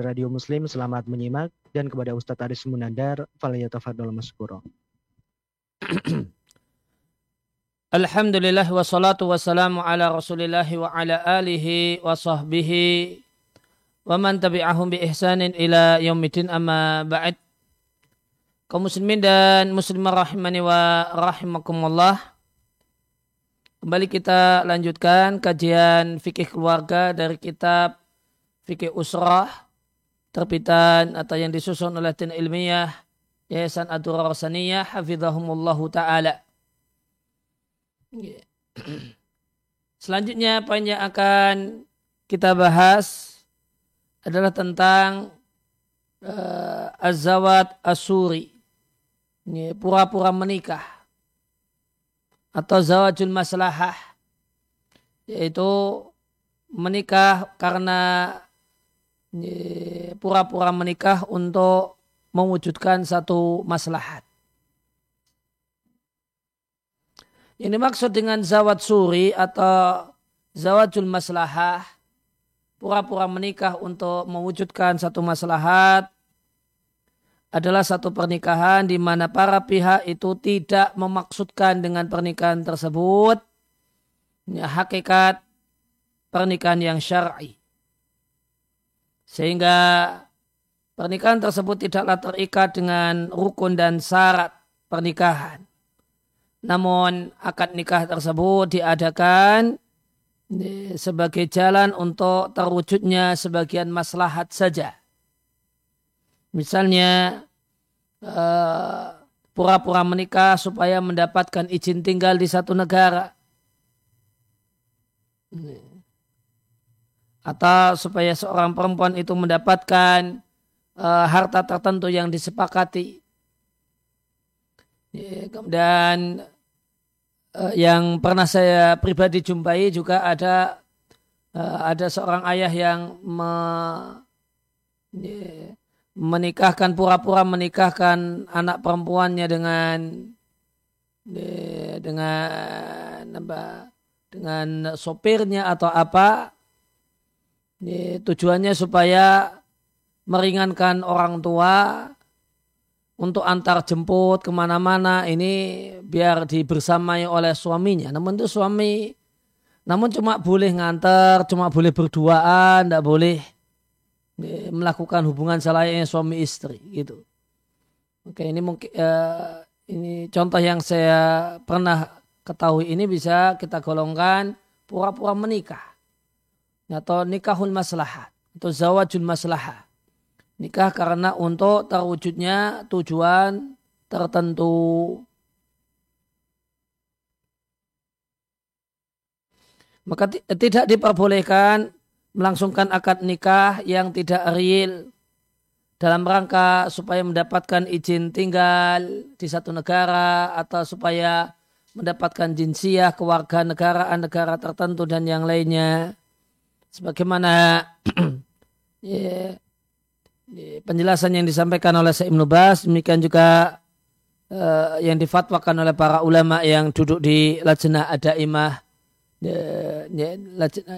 Radio Muslim selamat menyimak dan kepada Ustadz Aris Munandar faliyatafadol maskuro. Alhamdulillah wassalatu wassalamu ala rasulillah wa ala alihi wa sahbihi wa man tabi'ahum bi ihsanin ila yaumidin amma ba'd kaum muslimin dan muslimah rahimani wa rahimakumullah kembali kita lanjutkan kajian fikih keluarga dari kitab fikih usrah terbitan atau yang disusun oleh tim ilmiah Yayasan Adur Rasaniyah hafizahumullahu taala. Selanjutnya poin yang akan kita bahas adalah tentang uh, azawat asuri. Pura-pura menikah atau zawajul maslahah yaitu menikah karena pura-pura menikah untuk mewujudkan satu maslahat. Ini maksud dengan zawat suri atau zawajul maslahah, pura-pura menikah untuk mewujudkan satu maslahat adalah satu pernikahan di mana para pihak itu tidak memaksudkan dengan pernikahan tersebut hakikat pernikahan yang syar'i. Sehingga pernikahan tersebut tidaklah terikat dengan rukun dan syarat pernikahan. Namun akad nikah tersebut diadakan sebagai jalan untuk terwujudnya sebagian maslahat saja. Misalnya eh, pura-pura menikah supaya mendapatkan izin tinggal di satu negara atau supaya seorang perempuan itu mendapatkan uh, harta tertentu yang disepakati. Ya, kemudian uh, yang pernah saya pribadi jumpai juga ada uh, ada seorang ayah yang me, ya, menikahkan pura-pura menikahkan anak perempuannya dengan dengan dengan sopirnya atau apa ini tujuannya supaya meringankan orang tua untuk antar jemput ke mana-mana ini biar dibersamai oleh suaminya. Namun itu suami, namun cuma boleh ngantar, cuma boleh berduaan, tidak boleh melakukan hubungan selayaknya suami istri gitu. Oke ini mungkin uh, ini contoh yang saya pernah ketahui ini bisa kita golongkan pura-pura menikah atau nikahul maslahat atau zawajul maslahah. Nikah karena untuk terwujudnya tujuan tertentu. Maka tidak diperbolehkan melangsungkan akad nikah yang tidak real dalam rangka supaya mendapatkan izin tinggal di satu negara atau supaya mendapatkan jinsiah kewarganegaraan negara tertentu dan yang lainnya sebagaimana ya, penjelasan yang disampaikan oleh Syekh Ibnu Bas demikian juga uh, yang difatwakan oleh para ulama yang duduk di lajnah adaimah ya, ya,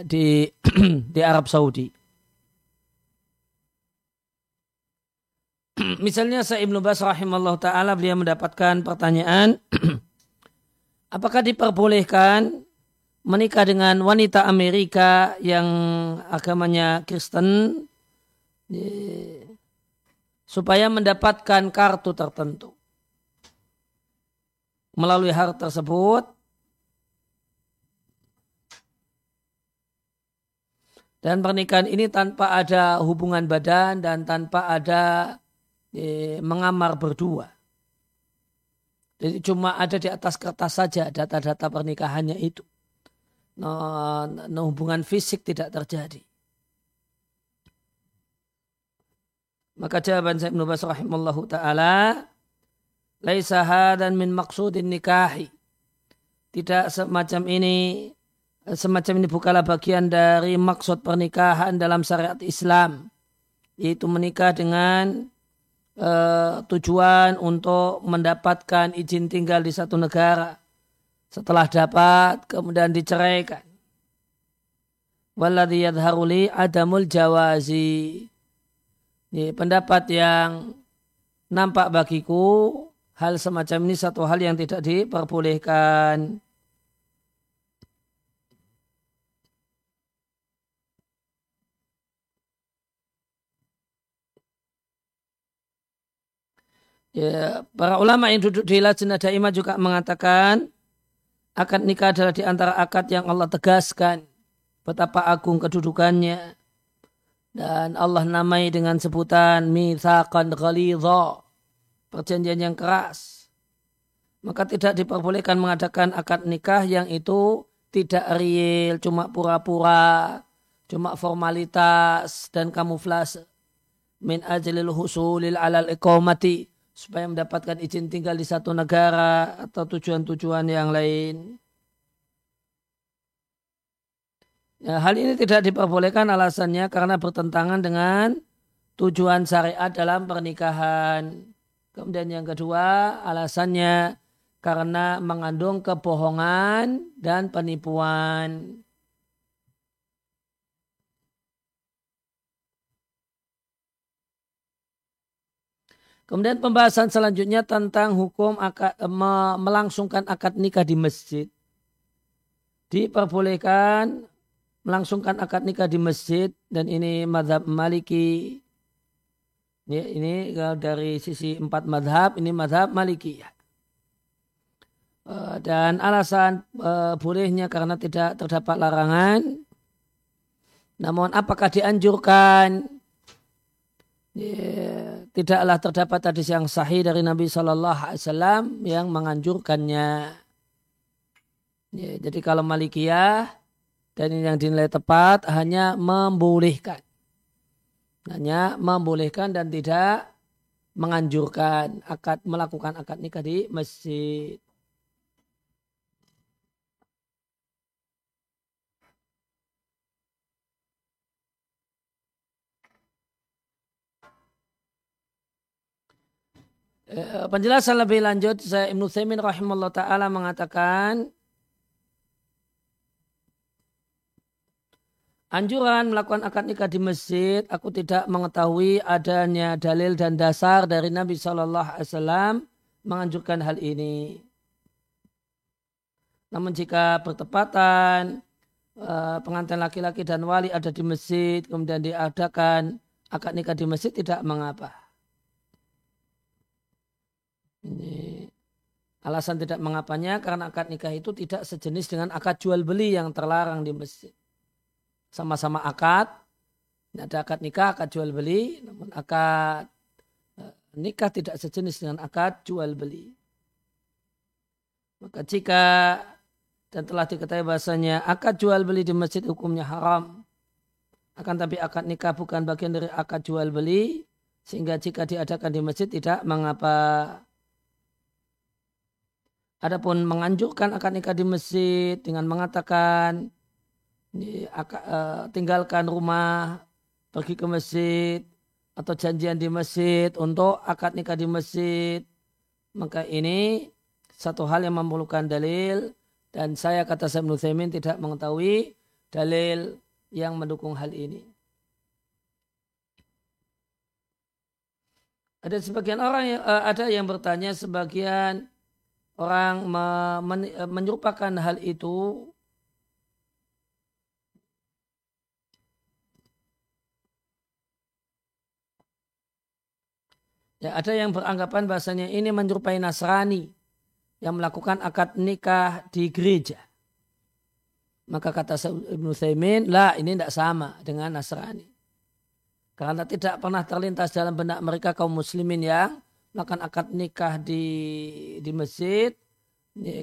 di di Arab Saudi. Misalnya Syekh Ibnu Bas rahimahullah taala beliau mendapatkan pertanyaan apakah diperbolehkan menikah dengan wanita Amerika yang agamanya Kristen supaya mendapatkan kartu tertentu. Melalui hal tersebut, dan pernikahan ini tanpa ada hubungan badan dan tanpa ada mengamar berdua. Jadi cuma ada di atas kertas saja data-data pernikahannya itu no, no hubungan fisik tidak terjadi. Maka jawaban saya Bas rahimallahu ta'ala Laisa hadan min maksudin nikahi Tidak semacam ini Semacam ini bukanlah bagian dari maksud pernikahan dalam syariat Islam Yaitu menikah dengan uh, tujuan untuk mendapatkan izin tinggal di satu negara setelah dapat kemudian diceraikan. Walladhi yadharuli adamul jawazi. Ini pendapat yang nampak bagiku hal semacam ini satu hal yang tidak diperbolehkan. Ya, para ulama yang duduk di Lajnah Daimah juga mengatakan akad nikah adalah di antara akad yang Allah tegaskan betapa agung kedudukannya. Dan Allah namai dengan sebutan mitsaqan ghalidha perjanjian yang keras. Maka tidak diperbolehkan mengadakan akad nikah yang itu tidak real cuma pura-pura cuma formalitas dan kamuflase. Min ajlil husulil alal iqamati supaya mendapatkan izin tinggal di satu negara atau tujuan-tujuan yang lain. Ya, hal ini tidak diperbolehkan alasannya karena bertentangan dengan tujuan syariat dalam pernikahan. Kemudian yang kedua alasannya karena mengandung kebohongan dan penipuan. Kemudian pembahasan selanjutnya tentang hukum akad, melangsungkan akad nikah di masjid. Diperbolehkan melangsungkan akad nikah di masjid dan ini madhab maliki. Ya, ini dari sisi empat madhab, ini madhab maliki. Eh, dan alasan uh, bolehnya karena tidak terdapat larangan. Namun apakah dianjurkan? Tidaklah terdapat hadis yang sahih dari Nabi Shallallahu Alaihi Wasallam yang menganjurkannya. Ya, jadi kalau Malikiyah dan yang dinilai tepat hanya membolehkan, hanya membolehkan dan tidak menganjurkan akad melakukan akad nikah di masjid. Penjelasan lebih lanjut saya Ibnu Thaimin rahimahullah taala mengatakan Anjuran melakukan akad nikah di masjid, aku tidak mengetahui adanya dalil dan dasar dari Nabi Shallallahu Alaihi Wasallam menganjurkan hal ini. Namun jika bertepatan eh, pengantin laki-laki dan wali ada di masjid, kemudian diadakan akad nikah di masjid tidak mengapa. Ini alasan tidak mengapanya karena akad nikah itu tidak sejenis dengan akad jual beli yang terlarang di masjid. Sama-sama akad, ada akad nikah, akad jual beli, namun akad eh, nikah tidak sejenis dengan akad jual beli. Maka jika dan telah diketahui bahasanya akad jual beli di masjid hukumnya haram. Akan tapi akad nikah bukan bagian dari akad jual beli sehingga jika diadakan di masjid tidak mengapa. Adapun menganjurkan akad nikah di masjid dengan mengatakan eh, tinggalkan rumah, pergi ke masjid atau janjian di masjid untuk akad nikah di masjid, maka ini satu hal yang memerlukan dalil dan saya kata Syekh Nusaimin tidak mengetahui dalil yang mendukung hal ini. Ada sebagian orang yang eh, ada yang bertanya sebagian orang menyerupakan hal itu Ya, ada yang beranggapan bahasanya ini menyerupai Nasrani yang melakukan akad nikah di gereja. Maka kata Ibnu Thaimin, lah ini tidak sama dengan Nasrani. Karena tidak pernah terlintas dalam benak mereka kaum muslimin yang melakukan akad nikah di di masjid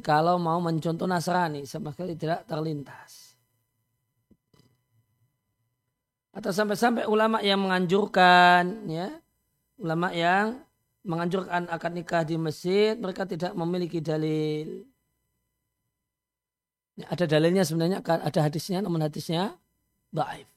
kalau mau mencontoh Nasrani sama sekali tidak terlintas. Atau sampai-sampai ulama yang menganjurkan ya ulama yang menganjurkan akad nikah di masjid mereka tidak memiliki dalil. Ya, ada dalilnya sebenarnya ada hadisnya namun hadisnya baik.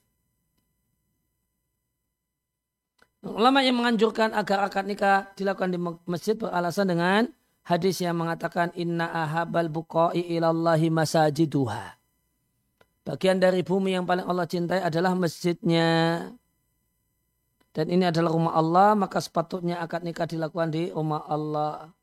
Ulama yang menganjurkan agar akad nikah dilakukan di masjid beralasan dengan hadis yang mengatakan inna ahabal buqa'i ilallahi masajiduha. Bagian dari bumi yang paling Allah cintai adalah masjidnya. dan ini adalah rumah Allah, maka sepatutnya akad nikah dilakukan di rumah Allah.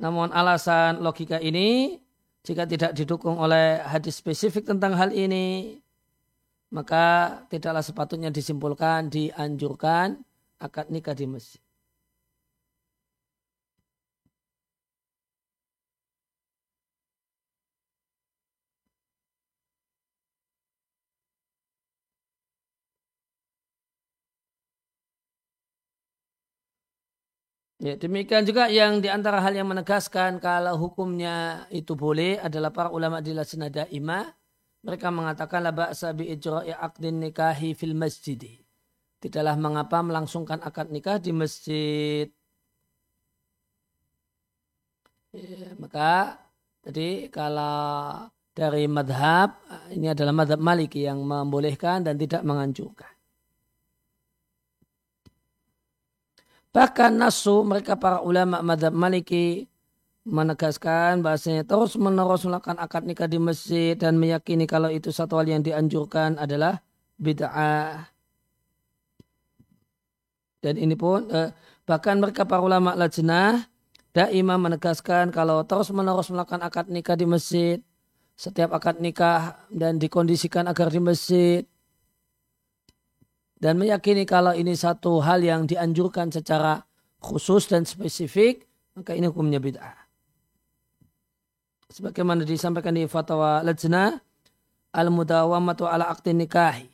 Namun alasan logika ini jika tidak didukung oleh hadis spesifik tentang hal ini, maka tidaklah sepatutnya disimpulkan, dianjurkan akad nikah di masjid. Ya, demikian juga yang di antara hal yang menegaskan kalau hukumnya itu boleh adalah para ulama di Lasna Daimah. Mereka mengatakan la ba'sa bi ijra'i aqdin nikahi fil masjid. Tidaklah mengapa melangsungkan akad nikah di masjid. Ya, maka jadi kalau dari madhab ini adalah madhab maliki yang membolehkan dan tidak menganjurkan. Bahkan nasu mereka para ulama madhab maliki menegaskan bahasanya terus menerus melakukan akad nikah di masjid dan meyakini kalau itu satu hal yang dianjurkan adalah bid'ah. Dan ini pun eh, bahkan mereka para ulama lajnah daimah menegaskan kalau terus menerus melakukan akad nikah di masjid setiap akad nikah dan dikondisikan agar di masjid dan meyakini kalau ini satu hal yang dianjurkan secara khusus dan spesifik, maka ini hukumnya bid'ah. Sebagaimana disampaikan di fatwa lajna, al-mudawamatu ala akti nikahi.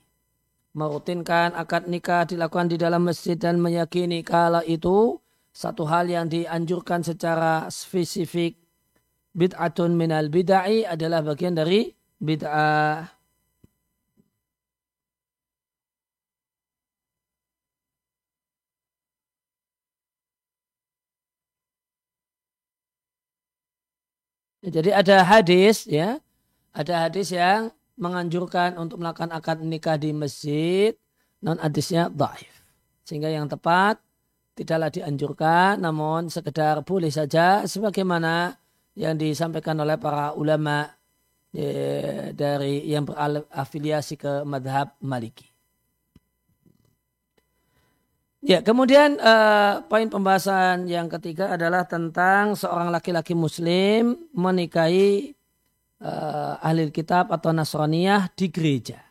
Merutinkan akad nikah dilakukan di dalam masjid dan meyakini kalau itu satu hal yang dianjurkan secara spesifik bid'atun minal bid'ai adalah bagian dari bid'ah. Jadi ada hadis ya, ada hadis yang menganjurkan untuk melakukan akad nikah di masjid, non hadisnya dhaif. Sehingga yang tepat tidaklah dianjurkan, namun sekedar boleh saja sebagaimana yang disampaikan oleh para ulama ya, dari yang berafiliasi ke madhab maliki. Ya, kemudian uh, poin pembahasan yang ketiga adalah tentang seorang laki-laki muslim menikahi uh, ahli kitab atau nasraniyah di gereja.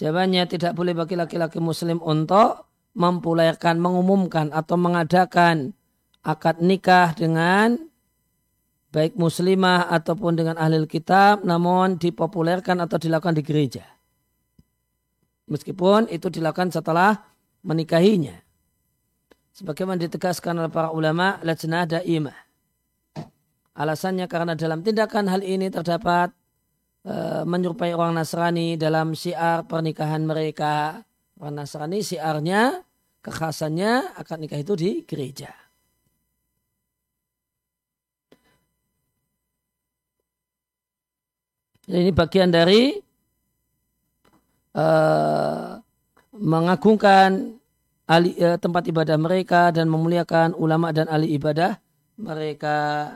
Jawabannya tidak boleh bagi laki-laki muslim untuk mempulayarkan, mengumumkan atau mengadakan akad nikah dengan baik muslimah ataupun dengan ahli kitab namun dipopulerkan atau dilakukan di gereja. Meskipun itu dilakukan setelah menikahinya. Sebagaimana ditegaskan oleh para ulama, lajnah da'imah. Alasannya karena dalam tindakan hal ini terdapat e, menyerupai orang Nasrani dalam syiar pernikahan mereka. Orang Nasrani syiarnya, kekhasannya akan nikah itu di gereja. Ini bagian dari uh, mengagungkan ahli, uh, tempat ibadah mereka dan memuliakan ulama dan ahli ibadah mereka.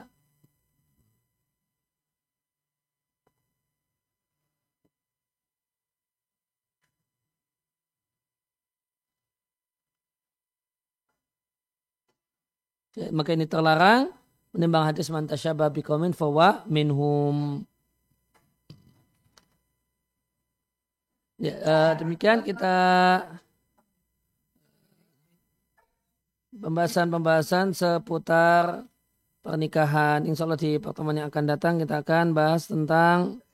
Maka ini terlarang menimbang hadis mantasyabah bikomin fawa minhum. Ya, uh, demikian kita pembahasan-pembahasan seputar pernikahan. Insya Allah di pertemuan yang akan datang kita akan bahas tentang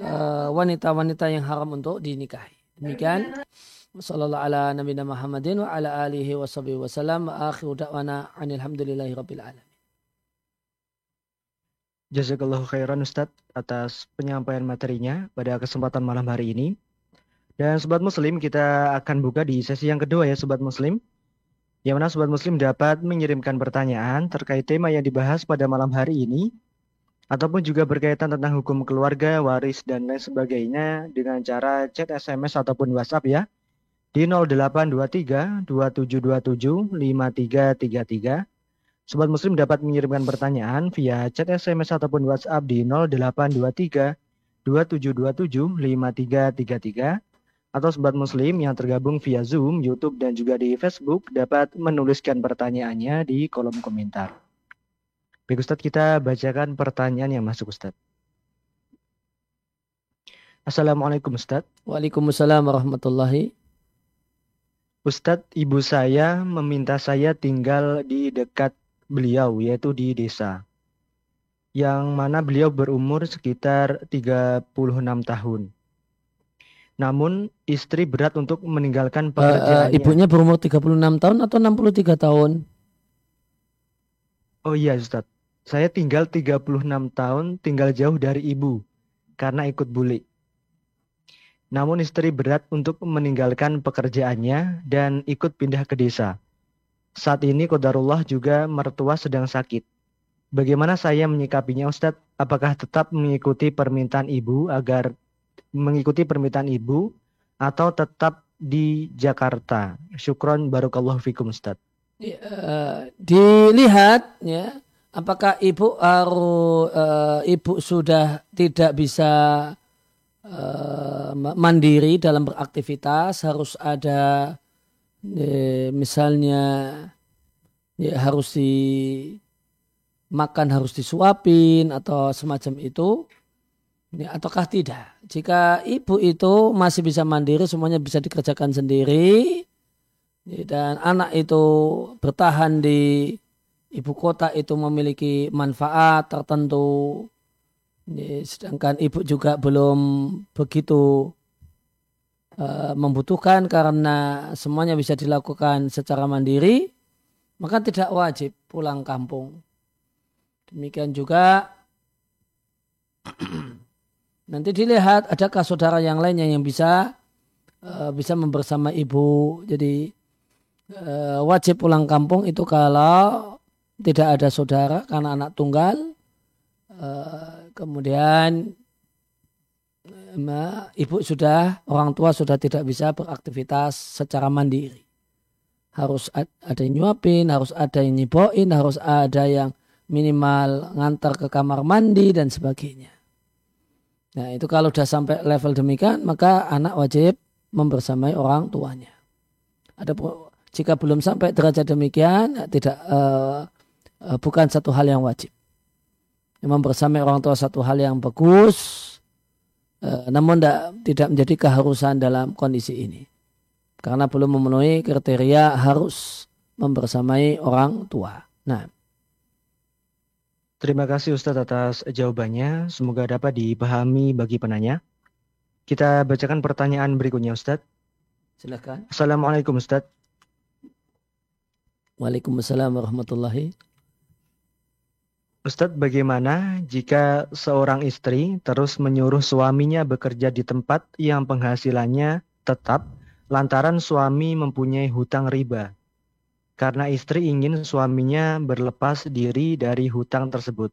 eh, wanita-wanita uh, yang haram untuk dinikahi. Demikian. Wassalamualaikum ala nabiyina Muhammadin wa ala alihi wa sahbihi wa salam wa akhiru da'wana anilhamdulillahi rabbil alamin. Jazakallahu khairan Ustadz atas penyampaian materinya pada kesempatan malam hari ini. Dan Sobat Muslim, kita akan buka di sesi yang kedua ya Sobat Muslim. Yang mana Sobat Muslim dapat mengirimkan pertanyaan terkait tema yang dibahas pada malam hari ini. Ataupun juga berkaitan tentang hukum keluarga, waris, dan lain sebagainya dengan cara chat SMS ataupun WhatsApp ya. Di 0823 2727 5333 Sobat Muslim dapat mengirimkan pertanyaan via chat SMS ataupun WhatsApp di 0823 2727 5333 atau Sobat Muslim yang tergabung via Zoom, YouTube, dan juga di Facebook dapat menuliskan pertanyaannya di kolom komentar. Baik Ustadz, kita bacakan pertanyaan yang masuk Ustadz. Assalamualaikum Ustadz. Waalaikumsalam warahmatullahi. Ustadz, ibu saya meminta saya tinggal di dekat beliau, yaitu di desa. Yang mana beliau berumur sekitar 36 tahun. Namun istri berat untuk meninggalkan pekerjaannya. Uh, uh, ibunya berumur 36 tahun atau 63 tahun? Oh iya Ustadz, saya tinggal 36 tahun tinggal jauh dari ibu karena ikut bully. Namun istri berat untuk meninggalkan pekerjaannya dan ikut pindah ke desa. Saat ini Kodarullah juga mertua sedang sakit. Bagaimana saya menyikapinya Ustadz? Apakah tetap mengikuti permintaan ibu agar mengikuti permintaan ibu atau tetap di Jakarta? Syukron barokallahu fikum Ustadz. Ya, uh, dilihat ya apakah ibu harus uh, ibu sudah tidak bisa Eh, mandiri dalam beraktivitas harus ada eh, misalnya ya harus di makan harus disuapin atau semacam itu ya, ataukah tidak jika ibu itu masih bisa mandiri semuanya bisa dikerjakan sendiri dan anak itu bertahan di ibu kota itu memiliki manfaat tertentu sedangkan ibu juga belum begitu uh, membutuhkan karena semuanya bisa dilakukan secara mandiri, maka tidak wajib pulang kampung. Demikian juga nanti dilihat adakah saudara yang lainnya yang bisa uh, bisa membersama ibu. Jadi uh, wajib pulang kampung itu kalau tidak ada saudara karena anak tunggal. Eh, kemudian ibu sudah orang tua sudah tidak bisa beraktivitas secara mandiri. Harus ada yang nyuapin harus ada yang nyipoin harus ada yang minimal ngantar ke kamar mandi dan sebagainya nah itu kalau sudah sampai level demikian maka anak wajib membersamai orang tuanya ada jika belum sampai derajat demikian tidak uh, uh, bukan satu hal yang wajib memang bersama orang tua satu hal yang bagus, eh, namun tidak menjadi keharusan dalam kondisi ini. Karena belum memenuhi kriteria harus membersamai orang tua. Nah. Terima kasih Ustadz atas jawabannya. Semoga dapat dipahami bagi penanya. Kita bacakan pertanyaan berikutnya Ustadz. Silakan. Assalamualaikum Ustadz. Waalaikumsalam warahmatullahi Ustadz, bagaimana jika seorang istri terus menyuruh suaminya bekerja di tempat yang penghasilannya tetap lantaran suami mempunyai hutang riba? Karena istri ingin suaminya berlepas diri dari hutang tersebut.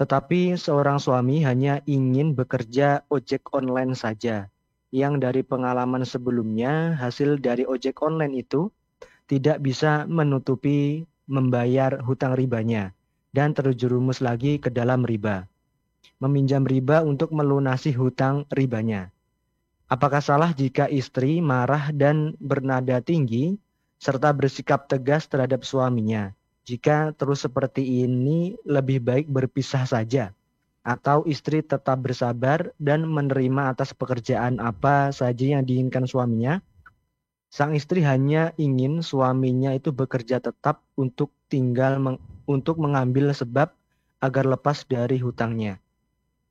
Tetapi seorang suami hanya ingin bekerja ojek online saja, yang dari pengalaman sebelumnya hasil dari ojek online itu tidak bisa menutupi membayar hutang ribanya dan terjerumus lagi ke dalam riba. Meminjam riba untuk melunasi hutang ribanya. Apakah salah jika istri marah dan bernada tinggi serta bersikap tegas terhadap suaminya? Jika terus seperti ini lebih baik berpisah saja atau istri tetap bersabar dan menerima atas pekerjaan apa saja yang diinginkan suaminya? Sang istri hanya ingin suaminya itu bekerja tetap untuk tinggal untuk mengambil sebab agar lepas dari hutangnya.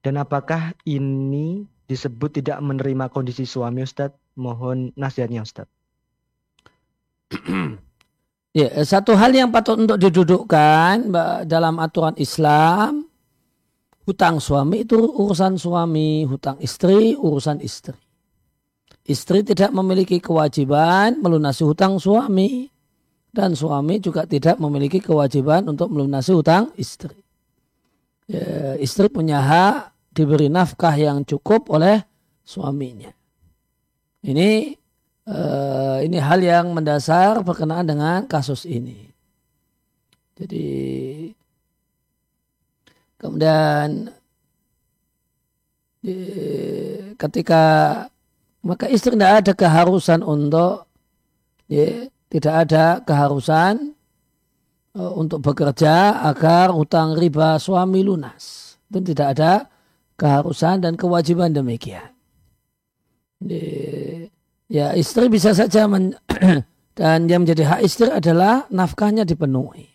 Dan apakah ini disebut tidak menerima kondisi suami Ustadz? Mohon nasihatnya Ustadz. ya, satu hal yang patut untuk didudukkan dalam aturan Islam, hutang suami itu urusan suami, hutang istri urusan istri. Istri tidak memiliki kewajiban melunasi hutang suami dan suami juga tidak memiliki kewajiban untuk melunasi hutang istri. Ya, istri punya hak diberi nafkah yang cukup oleh suaminya. Ini uh, ini hal yang mendasar berkenaan dengan kasus ini. Jadi kemudian ketika maka istri tidak ada keharusan untuk ya, tidak ada keharusan uh, untuk bekerja agar utang riba suami lunas. Itu tidak ada keharusan dan kewajiban demikian. Ya istri bisa saja men, dan yang menjadi hak istri adalah nafkahnya dipenuhi.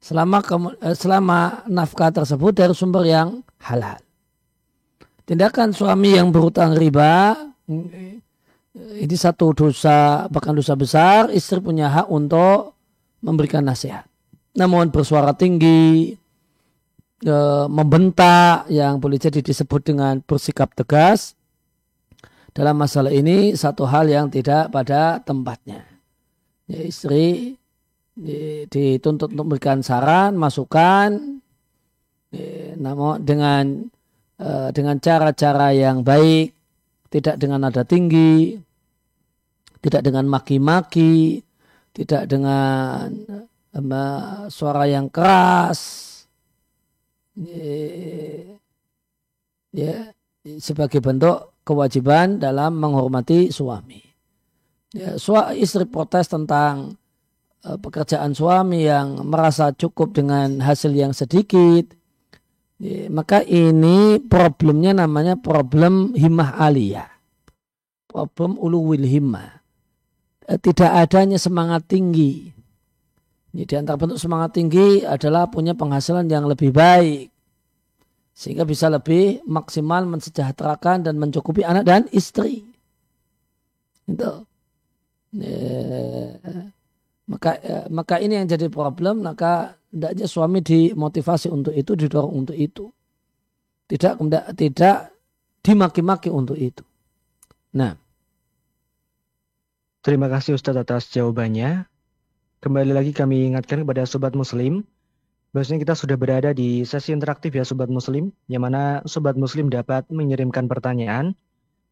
Selama eh, selama nafkah tersebut dari sumber yang halal. Tindakan suami yang berutang riba ini satu dosa bahkan dosa besar istri punya hak untuk memberikan nasihat. Namun bersuara tinggi, membentak yang boleh jadi disebut dengan bersikap tegas dalam masalah ini satu hal yang tidak pada tempatnya. Ya, istri dituntut untuk memberikan saran, masukan, ya, namun dengan e, dengan cara-cara yang baik, tidak dengan nada tinggi, tidak dengan maki-maki, tidak dengan uh, suara yang keras, ya sebagai bentuk kewajiban dalam menghormati suami. Ya, istri protes tentang uh, pekerjaan suami yang merasa cukup dengan hasil yang sedikit, ya, maka ini problemnya namanya problem himmah aliyah, problem uluwil himmah. Eh, tidak adanya semangat tinggi ini di antara bentuk semangat tinggi adalah punya penghasilan yang lebih baik. Sehingga bisa lebih maksimal mensejahterakan dan mencukupi anak dan istri. Itu. Ya. Maka ya, maka ini yang jadi problem, maka hendaknya suami dimotivasi untuk itu, didorong untuk itu. Tidak tidak dimaki-maki untuk itu. Nah. Terima kasih Ustadz atas jawabannya. Kembali lagi kami ingatkan kepada Sobat Muslim, bahwasanya kita sudah berada di sesi interaktif ya Sobat Muslim, yang mana Sobat Muslim dapat mengirimkan pertanyaan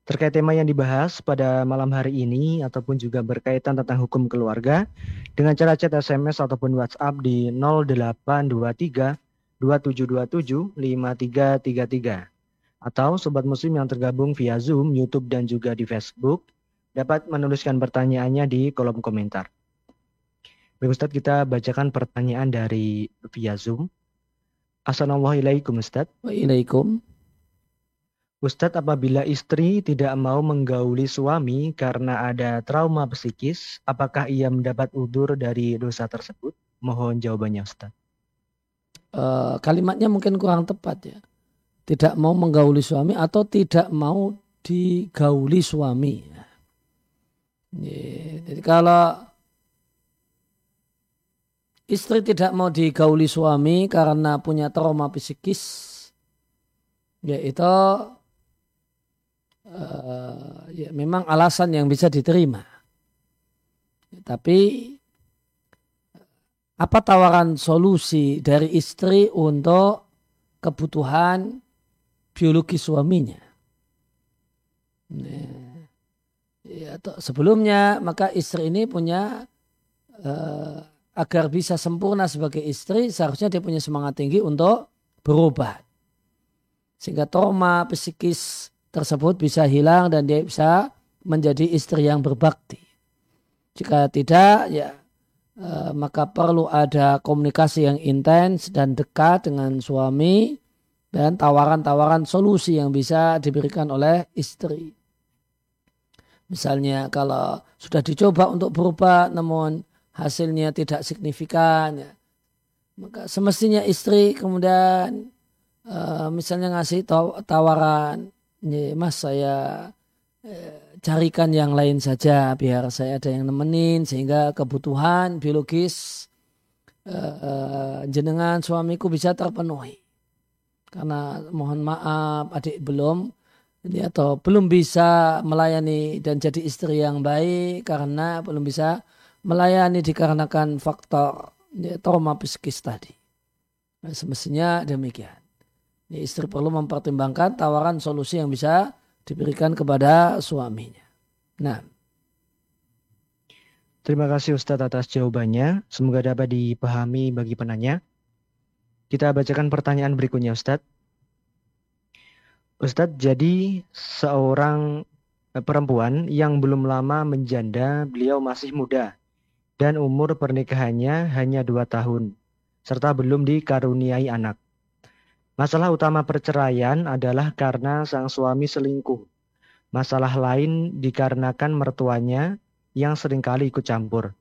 terkait tema yang dibahas pada malam hari ini ataupun juga berkaitan tentang hukum keluarga dengan cara chat SMS ataupun WhatsApp di 0823 2727 5333 atau sobat muslim yang tergabung via Zoom, YouTube dan juga di Facebook dapat menuliskan pertanyaannya di kolom komentar. Baik Ustadz, kita bacakan pertanyaan dari via Zoom. Assalamualaikum Ustadz. Waalaikumsalam. Ustadz, apabila istri tidak mau menggauli suami karena ada trauma psikis, apakah ia mendapat udur dari dosa tersebut? Mohon jawabannya Ustadz. Uh, kalimatnya mungkin kurang tepat ya. Tidak mau menggauli suami atau tidak mau digauli suami. Jadi kalau istri tidak mau digauli suami karena punya trauma psikis, yaitu uh, ya memang alasan yang bisa diterima. Tapi apa tawaran solusi dari istri untuk kebutuhan biologi suaminya? Ya, sebelumnya maka istri ini punya uh, agar bisa sempurna sebagai istri, seharusnya dia punya semangat tinggi untuk berubah. Sehingga trauma psikis tersebut bisa hilang dan dia bisa menjadi istri yang berbakti. Jika tidak, ya eh, maka perlu ada komunikasi yang intens dan dekat dengan suami dan tawaran-tawaran solusi yang bisa diberikan oleh istri. Misalnya kalau sudah dicoba untuk berubah namun hasilnya tidak signifikan ya. maka semestinya istri kemudian uh, misalnya ngasih tawaran mas saya uh, carikan yang lain saja biar saya ada yang nemenin sehingga kebutuhan biologis uh, jenengan suamiku bisa terpenuhi karena mohon maaf adik belum ini atau belum bisa melayani dan jadi istri yang baik karena belum bisa melayani dikarenakan faktor ya, trauma psikis tadi. Nah, semestinya demikian. Ya, istri perlu mempertimbangkan tawaran solusi yang bisa diberikan kepada suaminya. Nah. Terima kasih Ustadz atas jawabannya. Semoga dapat dipahami bagi penanya. Kita bacakan pertanyaan berikutnya Ustadz. Ustadz, jadi seorang eh, perempuan yang belum lama menjanda, beliau masih muda dan umur pernikahannya hanya dua tahun, serta belum dikaruniai anak. Masalah utama perceraian adalah karena sang suami selingkuh. Masalah lain dikarenakan mertuanya yang sering kali ikut campur.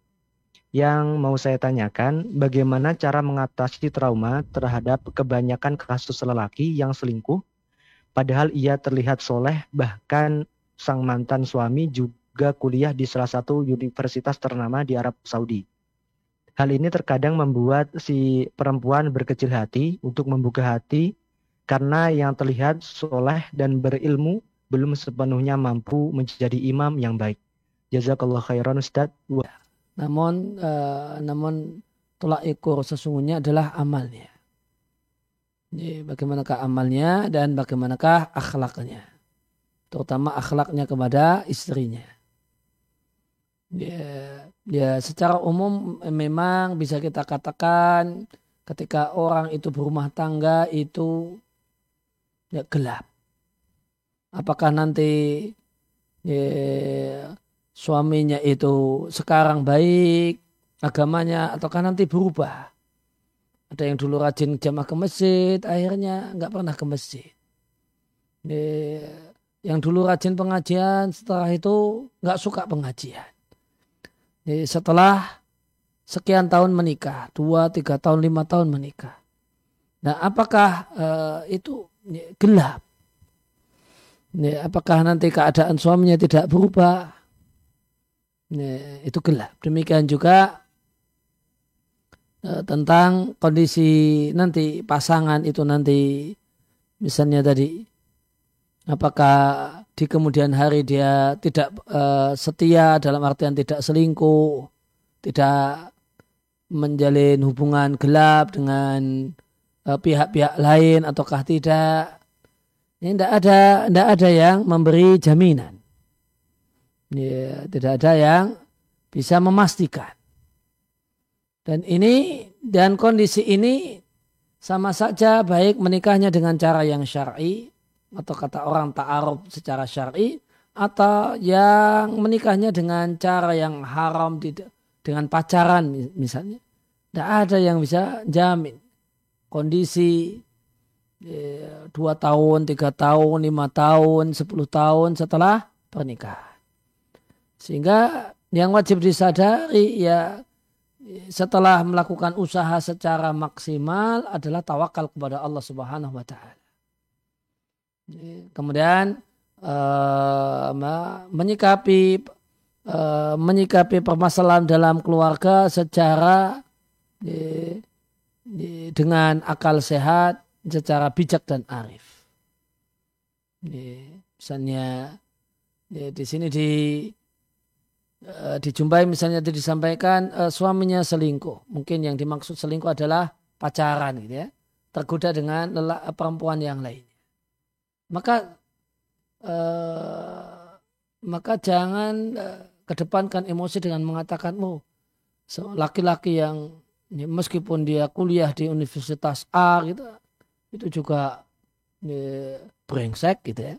Yang mau saya tanyakan, bagaimana cara mengatasi trauma terhadap kebanyakan kasus lelaki yang selingkuh Padahal ia terlihat soleh, bahkan sang mantan suami juga kuliah di salah satu universitas ternama di Arab Saudi. Hal ini terkadang membuat si perempuan berkecil hati untuk membuka hati karena yang terlihat soleh dan berilmu belum sepenuhnya mampu menjadi imam yang baik. Jazakallah khairan Ustaz. Namun uh, namun tolak ekor sesungguhnya adalah amalnya bagaimanakah amalnya dan bagaimanakah akhlaknya. Terutama akhlaknya kepada istrinya. Ya, ya secara umum memang bisa kita katakan ketika orang itu berumah tangga itu ya, gelap. Apakah nanti ya, suaminya itu sekarang baik agamanya ataukah nanti berubah? Ada yang dulu rajin jamaah ke masjid, akhirnya nggak pernah ke masjid. Yang dulu rajin pengajian, setelah itu nggak suka pengajian. Setelah sekian tahun menikah, dua, tiga tahun, lima tahun menikah. Nah, apakah uh, itu gelap? Apakah nanti keadaan suaminya tidak berubah? Itu gelap. Demikian juga Eh, tentang kondisi nanti pasangan itu nanti misalnya tadi apakah di kemudian hari dia tidak uh, setia dalam artian tidak selingkuh, tidak menjalin hubungan gelap dengan eh, pihak-pihak uh, lain ataukah tidak. Ini tidak ada tidak ada yang memberi jaminan. Ya, tidak ada yang bisa memastikan. Dan ini dan kondisi ini sama saja baik menikahnya dengan cara yang syar'i atau kata orang ta'aruf secara syar'i atau yang menikahnya dengan cara yang haram dengan pacaran misalnya. Tidak ada yang bisa jamin kondisi ya, dua tahun, tiga tahun, lima tahun, sepuluh tahun setelah pernikahan. Sehingga yang wajib disadari ya setelah melakukan usaha secara maksimal adalah tawakal kepada Allah Subhanahu wa taala. Kemudian uh, menyikapi uh, menyikapi permasalahan dalam keluarga secara uh, dengan akal sehat, secara bijak dan arif. Misalnya di sini di Eh, dijumpai misalnya disampaikan suaminya selingkuh. Mungkin yang dimaksud selingkuh adalah pacaran gitu ya. Tergoda dengan lelak, perempuan yang lain. Maka uh, maka jangan uh, kedepankan emosi dengan mengatakan oh laki-laki yang ya, meskipun dia kuliah di universitas A gitu itu juga ya, brengsek gitu ya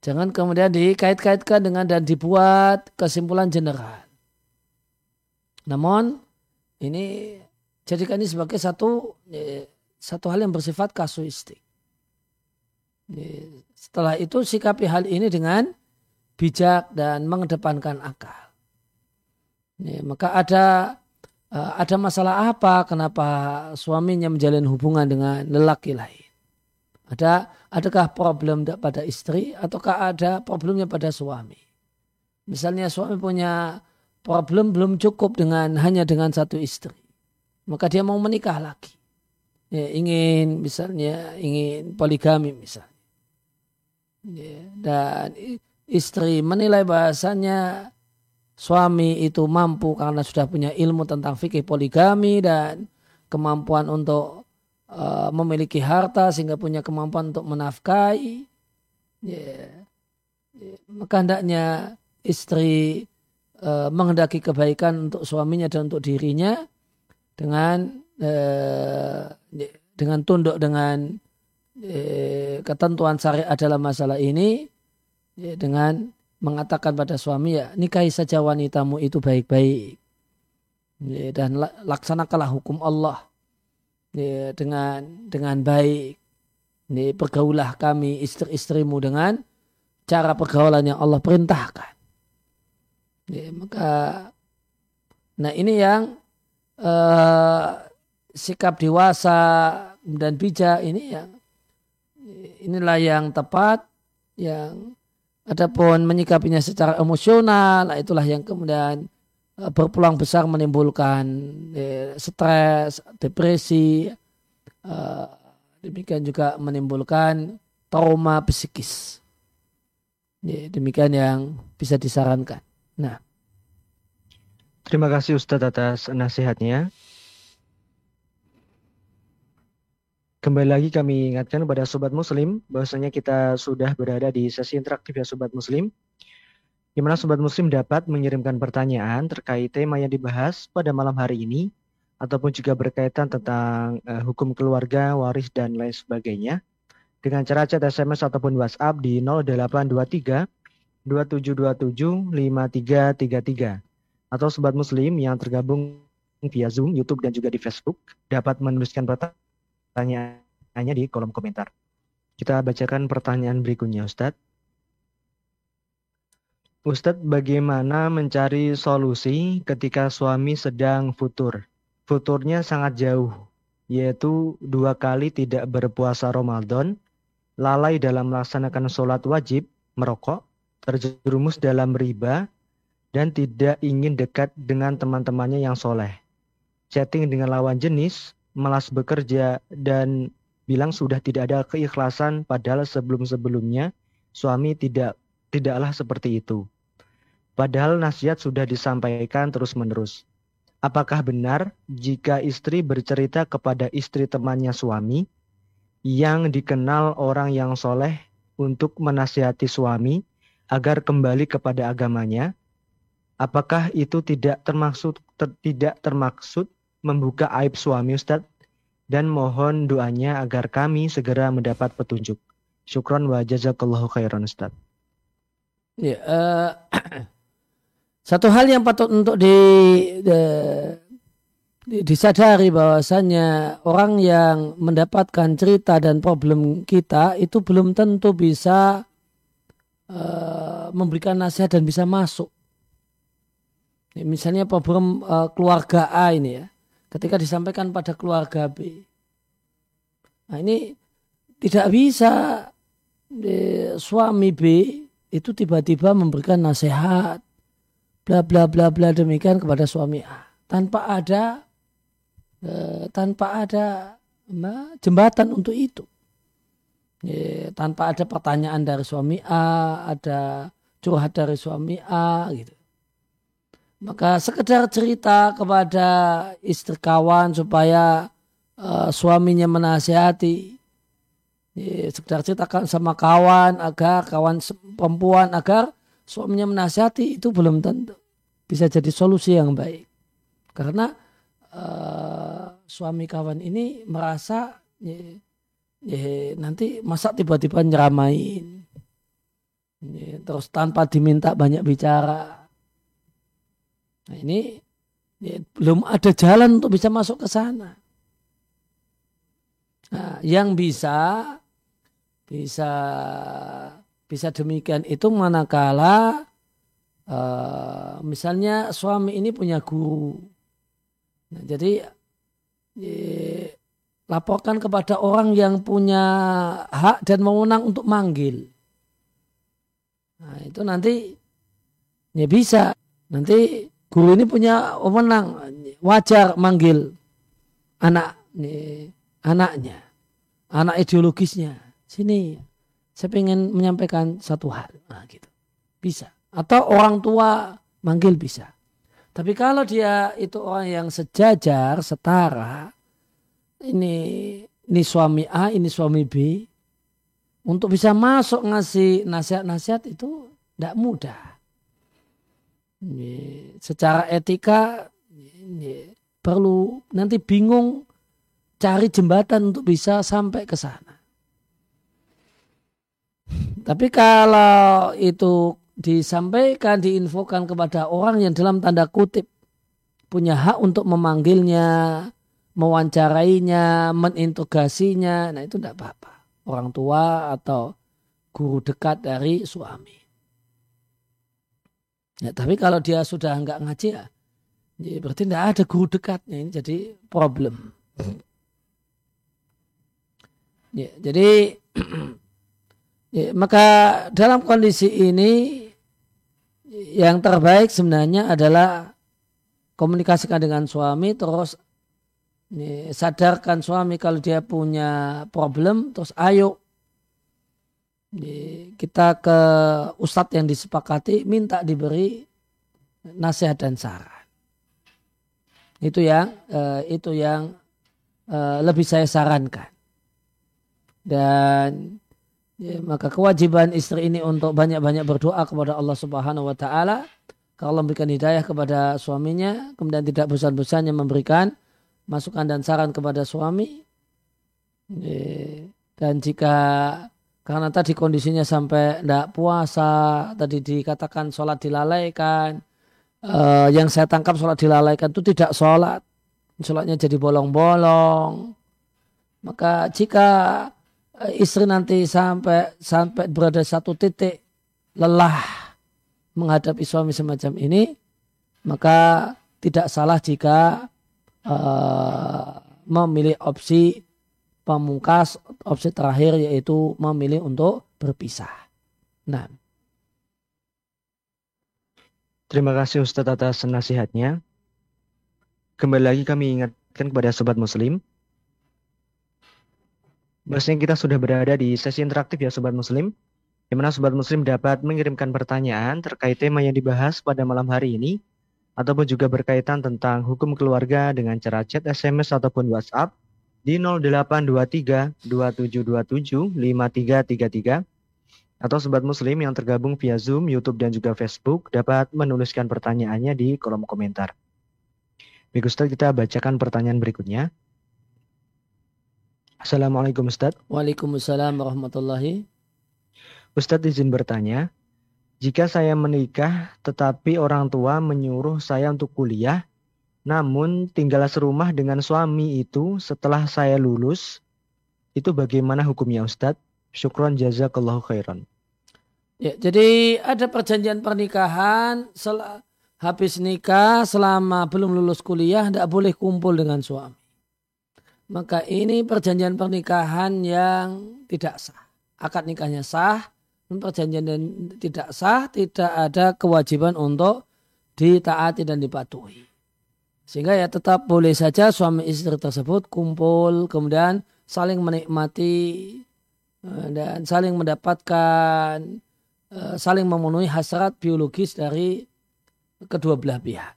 Jangan kemudian dikait-kaitkan dengan dan dibuat kesimpulan general. Namun ini jadikan ini sebagai satu eh, satu hal yang bersifat kasuistik. Setelah itu sikapi hal ini dengan bijak dan mengedepankan akal. Maka ada eh, ada masalah apa kenapa suaminya menjalin hubungan dengan lelaki lain? Ada adakah problem pada istri ataukah ada problemnya pada suami? Misalnya suami punya problem belum cukup dengan hanya dengan satu istri. Maka dia mau menikah lagi. Ya, ingin misalnya ingin poligami misalnya. Ya, dan istri menilai bahasanya suami itu mampu karena sudah punya ilmu tentang fikih poligami dan kemampuan untuk uh, memiliki harta sehingga punya kemampuan untuk menafkahi, yeah. yeah. maka hendaknya istri e, menghendaki kebaikan untuk suaminya dan untuk dirinya dengan e, dengan tunduk dengan e, ketentuan syariat dalam masalah ini ya, dengan mengatakan pada suami ya nikahi saja wanitamu itu baik-baik ya, dan laksanakanlah hukum Allah ya, dengan dengan baik ini pergaulah kami istri-istrimu dengan cara pergaulan yang Allah perintahkan. Maka, nah ini yang uh, sikap dewasa dan bijak ini yang inilah yang tepat, yang adapun menyikapinya secara emosional, nah itulah yang kemudian uh, berpeluang besar menimbulkan ya, stres, depresi, uh, demikian juga menimbulkan trauma psikis. Demikian yang bisa disarankan. Nah. Terima kasih Ustadz atas nasihatnya. Kembali lagi kami ingatkan kepada Sobat Muslim bahwasanya kita sudah berada di sesi interaktif ya Sobat Muslim. Di mana Sobat Muslim dapat mengirimkan pertanyaan terkait tema yang dibahas pada malam hari ini ataupun juga berkaitan tentang uh, hukum keluarga, waris, dan lain sebagainya dengan cara chat SMS ataupun WhatsApp di 0823 2727 5333 atau sobat muslim yang tergabung via Zoom, YouTube dan juga di Facebook dapat menuliskan pertanyaannya di kolom komentar. Kita bacakan pertanyaan berikutnya Ustadz. Ustadz, bagaimana mencari solusi ketika suami sedang futur? Futurnya sangat jauh, yaitu dua kali tidak berpuasa Ramadan lalai dalam melaksanakan sholat wajib, merokok, terjerumus dalam riba, dan tidak ingin dekat dengan teman-temannya yang soleh. Chatting dengan lawan jenis, malas bekerja, dan bilang sudah tidak ada keikhlasan padahal sebelum-sebelumnya suami tidak tidaklah seperti itu. Padahal nasihat sudah disampaikan terus-menerus. Apakah benar jika istri bercerita kepada istri temannya suami, yang dikenal orang yang soleh untuk menasihati suami agar kembali kepada agamanya, apakah itu tidak termaksud ter, tidak termaksud membuka aib suami Ustadz? Dan mohon doanya agar kami segera mendapat petunjuk. Syukron wa jazakallahu khairan Ustadz. Ya, uh, satu hal yang patut untuk di, di disadari bahwasannya orang yang mendapatkan cerita dan problem kita itu belum tentu bisa uh, memberikan nasihat dan bisa masuk. Misalnya problem uh, keluarga A ini ya, ketika disampaikan pada keluarga B. Nah ini tidak bisa suami B itu tiba-tiba memberikan nasihat bla bla bla bla demikian kepada suami A tanpa ada Eh, tanpa ada jembatan untuk itu. Tanpa ada pertanyaan dari suami A, ada curhat dari suami A gitu. Maka sekedar cerita kepada istri kawan supaya uh, suaminya menasihati. Ya, sekedar ceritakan sama kawan agar kawan perempuan agar suaminya menasihati itu belum tentu bisa jadi solusi yang baik. Karena uh, suami kawan ini merasa ya, ya, nanti masa tiba-tiba nyeramain ya, terus tanpa diminta banyak bicara nah ini ya, belum ada jalan untuk bisa masuk ke sana nah, yang bisa bisa bisa demikian itu manakala uh, misalnya suami ini punya guru Nah, jadi laporkan kepada orang yang punya hak dan mewenang untuk manggil. Nah, itu nanti ya bisa. Nanti guru ini punya wewenang wajar manggil anak nih, anaknya, anak ideologisnya. Sini, saya ingin menyampaikan satu hal. Nah, gitu. Bisa. Atau orang tua manggil bisa. Tapi kalau dia itu orang yang sejajar, setara, ini ini suami A, ini suami B, untuk bisa masuk ngasih nasihat-nasihat itu tidak mudah. Secara etika perlu nanti bingung cari jembatan untuk bisa sampai ke sana. Tapi kalau itu disampaikan, diinfokan kepada orang yang dalam tanda kutip punya hak untuk memanggilnya, mewawancarainya, mengintegrasinya, nah itu tidak apa-apa. Orang tua atau guru dekat dari suami. Ya, tapi kalau dia sudah nggak ngaji ya, ya berarti tidak ada guru dekatnya ini jadi problem. Ya, jadi ya, maka dalam kondisi ini yang terbaik sebenarnya adalah komunikasikan dengan suami terus ini, sadarkan suami kalau dia punya problem terus ayo kita ke ustadz yang disepakati minta diberi nasihat dan saran. Itu yang uh, itu yang uh, lebih saya sarankan. Dan ya, maka kewajiban istri ini untuk banyak-banyak berdoa kepada Allah Subhanahu wa taala. Kalau memberikan hidayah kepada suaminya, kemudian tidak bosan-bosannya memberikan masukan dan saran kepada suami. Dan jika karena tadi kondisinya sampai tidak puasa, tadi dikatakan sholat dilalaikan, uh, yang saya tangkap sholat dilalaikan itu tidak sholat, sholatnya jadi bolong-bolong. Maka jika eh, istri nanti sampai sampai berada satu titik lelah menghadapi suami semacam ini, maka tidak salah jika uh, memilih opsi pamungkas, opsi terakhir yaitu memilih untuk berpisah. Nah. Terima kasih Ustadz atas nasihatnya. Kembali lagi kami ingatkan kepada sobat muslim. Bahasanya kita sudah berada di sesi interaktif ya sobat muslim di mana Sobat Muslim dapat mengirimkan pertanyaan terkait tema yang dibahas pada malam hari ini, ataupun juga berkaitan tentang hukum keluarga dengan cara chat, SMS, ataupun WhatsApp di 0823 2727 5333 atau Sobat Muslim yang tergabung via Zoom, YouTube, dan juga Facebook dapat menuliskan pertanyaannya di kolom komentar. Baik Ustaz, kita bacakan pertanyaan berikutnya. Assalamualaikum Ustaz. Waalaikumsalam warahmatullahi Ustadz izin bertanya, jika saya menikah tetapi orang tua menyuruh saya untuk kuliah, namun tinggal serumah dengan suami itu setelah saya lulus, itu bagaimana hukumnya Ustadz? Syukron jazakallahu khairan. Ya, jadi ada perjanjian pernikahan habis nikah selama belum lulus kuliah tidak boleh kumpul dengan suami. Maka ini perjanjian pernikahan yang tidak sah. Akad nikahnya sah, perjanjian dan tidak sah, tidak ada kewajiban untuk ditaati dan dipatuhi. Sehingga ya tetap boleh saja suami istri tersebut kumpul, kemudian saling menikmati eh, dan saling mendapatkan, eh, saling memenuhi hasrat biologis dari kedua belah pihak.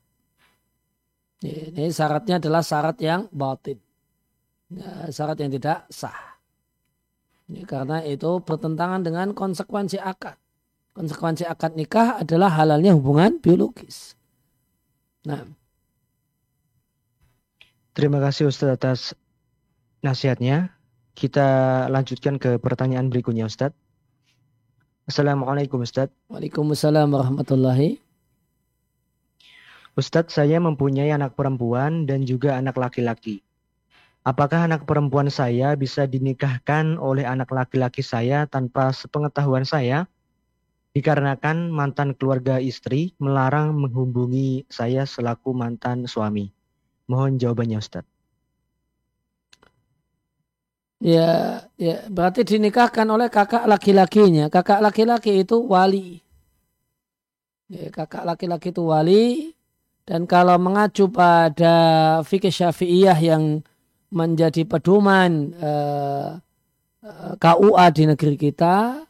Ini syaratnya adalah syarat yang batin. Ya, syarat yang tidak sah. Ya, karena itu bertentangan dengan konsekuensi akad. Konsekuensi akad nikah adalah halalnya hubungan biologis. Nah. Terima kasih Ustaz atas nasihatnya. Kita lanjutkan ke pertanyaan berikutnya Ustaz. Assalamualaikum Ustaz. Waalaikumsalam warahmatullahi. Ustadz, saya mempunyai anak perempuan dan juga anak laki-laki. Apakah anak perempuan saya bisa dinikahkan oleh anak laki-laki saya tanpa sepengetahuan saya? Dikarenakan mantan keluarga istri melarang menghubungi saya selaku mantan suami. Mohon jawabannya Ustaz. Ya, ya, berarti dinikahkan oleh kakak laki-lakinya. Kakak laki-laki itu wali. Ya, kakak laki-laki itu wali. Dan kalau mengacu pada fikih syafi'iyah yang menjadi pedoman eh, eh, KUA di negeri kita,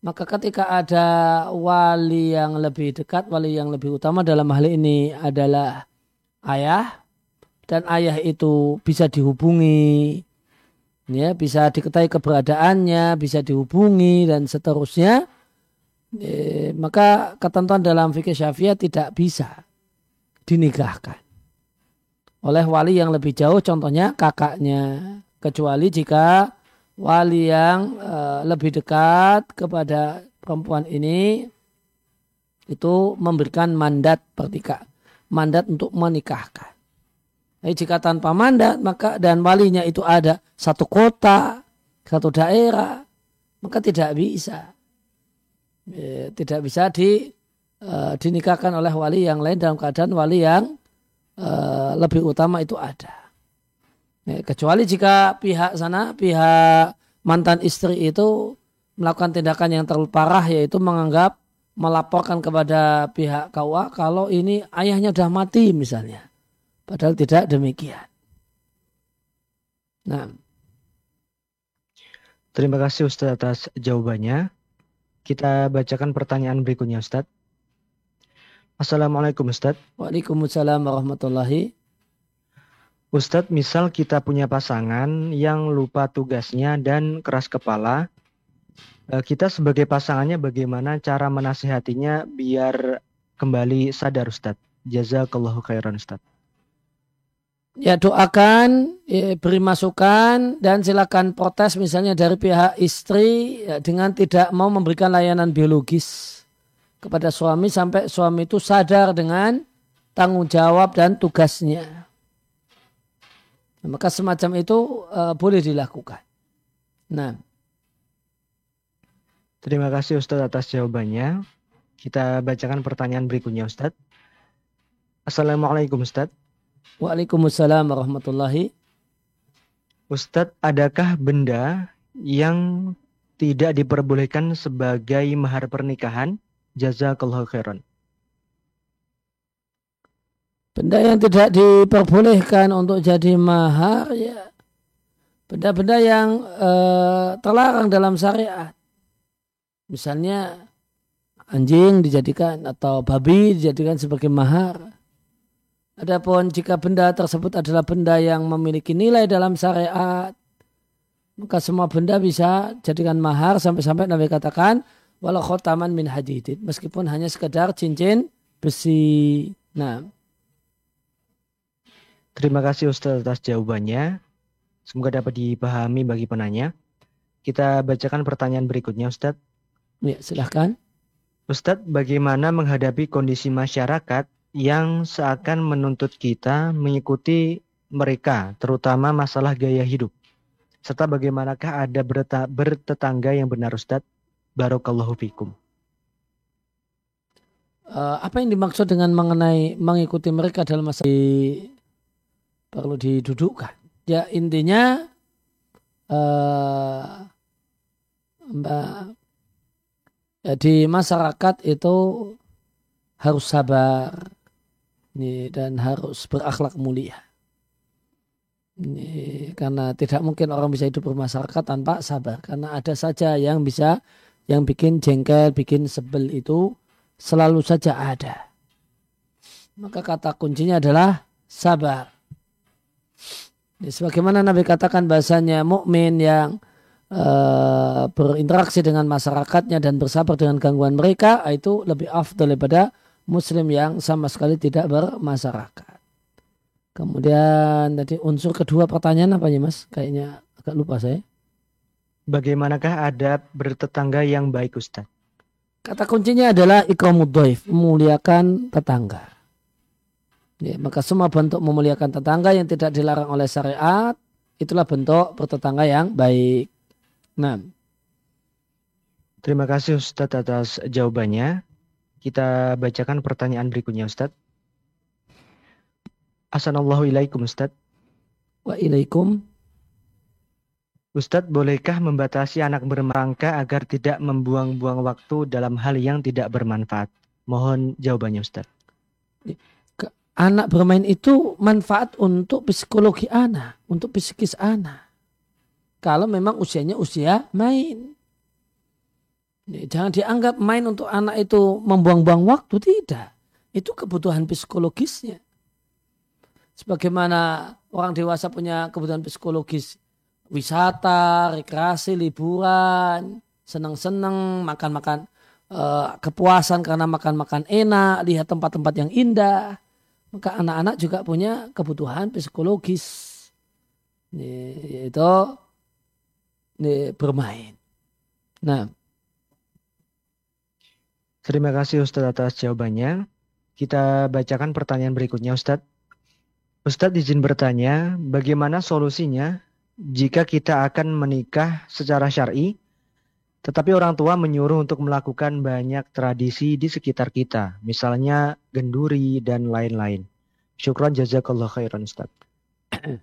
maka ketika ada wali yang lebih dekat, wali yang lebih utama dalam hal ini adalah ayah, dan ayah itu bisa dihubungi, ya bisa diketahui keberadaannya, bisa dihubungi dan seterusnya, eh, maka ketentuan dalam fikih syafi'iyah tidak bisa dinikahkan oleh wali yang lebih jauh contohnya kakaknya. Kecuali jika wali yang uh, lebih dekat kepada perempuan ini itu memberikan mandat pertika mandat untuk menikahkan. Jadi jika tanpa mandat maka dan walinya itu ada satu kota, satu daerah, maka tidak bisa. Ya, tidak bisa di uh, dinikahkan oleh wali yang lain dalam keadaan wali yang uh, lebih utama itu ada. Ya, kecuali jika pihak sana, pihak mantan istri itu melakukan tindakan yang terlalu parah yaitu menganggap melaporkan kepada pihak KUA kalau ini ayahnya sudah mati misalnya. Padahal tidak demikian. Nah. Terima kasih Ustaz atas jawabannya. Kita bacakan pertanyaan berikutnya Ustaz. Assalamualaikum Ustaz. Waalaikumsalam warahmatullahi. Ustadz, misal kita punya pasangan yang lupa tugasnya dan keras kepala, kita sebagai pasangannya bagaimana cara menasihatinya biar kembali sadar Ustadz? Jazakallahu khairan Ustadz ya doakan, ya, beri masukan dan silakan protes misalnya dari pihak istri ya, dengan tidak mau memberikan layanan biologis kepada suami sampai suami itu sadar dengan tanggung jawab dan tugasnya. Maka semacam itu uh, boleh dilakukan. Nah. Terima kasih Ustadz atas jawabannya. Kita bacakan pertanyaan berikutnya Ustadz. Assalamualaikum Ustadz. Waalaikumsalam warahmatullahi. Ustadz, adakah benda yang tidak diperbolehkan sebagai mahar pernikahan? Jazakallahu khairan. Benda yang tidak diperbolehkan untuk jadi mahar ya benda-benda yang uh, terlarang dalam syariat. Misalnya anjing dijadikan atau babi dijadikan sebagai mahar. Adapun jika benda tersebut adalah benda yang memiliki nilai dalam syariat, maka semua benda bisa jadikan mahar sampai-sampai Nabi katakan walau khotaman min hadidin meskipun hanya sekedar cincin besi. Nah, Terima kasih Ustaz atas jawabannya. Semoga dapat dipahami bagi penanya. Kita bacakan pertanyaan berikutnya Ustaz. Ya, silahkan. Ustadz, bagaimana menghadapi kondisi masyarakat yang seakan menuntut kita mengikuti mereka, terutama masalah gaya hidup. Serta bagaimanakah ada bertetangga yang benar Ustadz? Barokallahu fikum. Uh, apa yang dimaksud dengan mengenai mengikuti mereka dalam masa di, perlu didudukkan. Ya intinya uh, mbak ya, di masyarakat itu harus sabar ini, dan harus berakhlak mulia. Ini, karena tidak mungkin orang bisa hidup bermasyarakat tanpa sabar. Karena ada saja yang bisa, yang bikin jengkel, bikin sebel itu selalu saja ada. Maka kata kuncinya adalah sabar. Sebagaimana Nabi katakan bahasanya mukmin yang uh, berinteraksi dengan masyarakatnya dan bersabar dengan gangguan mereka itu lebih afdal daripada muslim yang sama sekali tidak bermasyarakat. Kemudian tadi unsur kedua pertanyaan apa ya mas? Kayaknya agak lupa saya. Bagaimanakah adab bertetangga yang baik Ustaz? Kata kuncinya adalah ikramudhaif, memuliakan tetangga. Ya, maka semua bentuk memuliakan tetangga yang tidak dilarang oleh syariat, itulah bentuk bertetangga yang baik. Nah. Terima kasih Ustadz atas jawabannya. Kita bacakan pertanyaan berikutnya Ustadz. Assalamualaikum Ustadz. Waalaikum. Ustadz, bolehkah membatasi anak bermerangka agar tidak membuang-buang waktu dalam hal yang tidak bermanfaat? Mohon jawabannya Ustadz. Anak bermain itu manfaat untuk psikologi anak, untuk psikis anak. Kalau memang usianya usia main. Jangan dianggap main untuk anak itu membuang-buang waktu, tidak. Itu kebutuhan psikologisnya. Sebagaimana orang dewasa punya kebutuhan psikologis, wisata, rekreasi, liburan, senang-senang, makan-makan uh, kepuasan karena makan-makan enak, lihat tempat-tempat yang indah, maka anak-anak juga punya kebutuhan psikologis yaitu bermain. Nah, terima kasih Ustadz atas jawabannya. Kita bacakan pertanyaan berikutnya Ustadz. Ustadz izin bertanya, bagaimana solusinya jika kita akan menikah secara syar'i, tetapi orang tua menyuruh untuk melakukan banyak tradisi di sekitar kita, misalnya genduri dan lain-lain. Syukran jazakallah khairan Ustaz.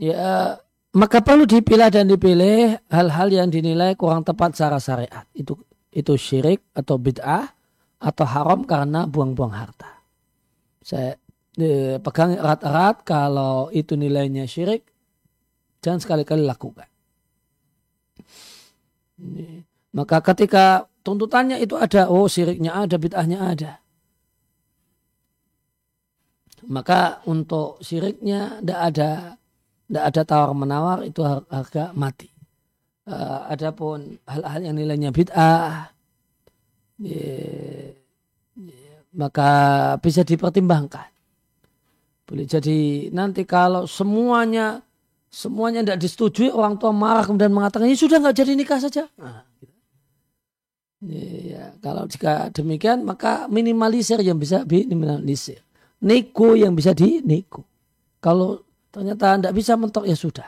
ya, maka perlu dipilah dan dipilih hal-hal yang dinilai kurang tepat secara syariat. Itu itu syirik atau bid'ah atau haram karena buang-buang harta. Saya eh, pegang erat-erat kalau itu nilainya syirik, Jangan sekali-kali lakukan. Maka ketika tuntutannya itu ada, oh siriknya ada, bid'ahnya ada. Maka untuk siriknya tidak ada tidak ada tawar menawar itu harga mati. Uh, adapun hal-hal yang nilainya bid'ah ya, ya, maka bisa dipertimbangkan. Boleh jadi nanti kalau semuanya semuanya tidak disetujui, orang tua marah kemudian mengatakan, ini sudah nggak jadi nikah saja. Nah. Ya, kalau jika demikian, maka minimalisir yang bisa minimalisir. Nego yang bisa dinego. Kalau ternyata tidak bisa mentok, ya sudah.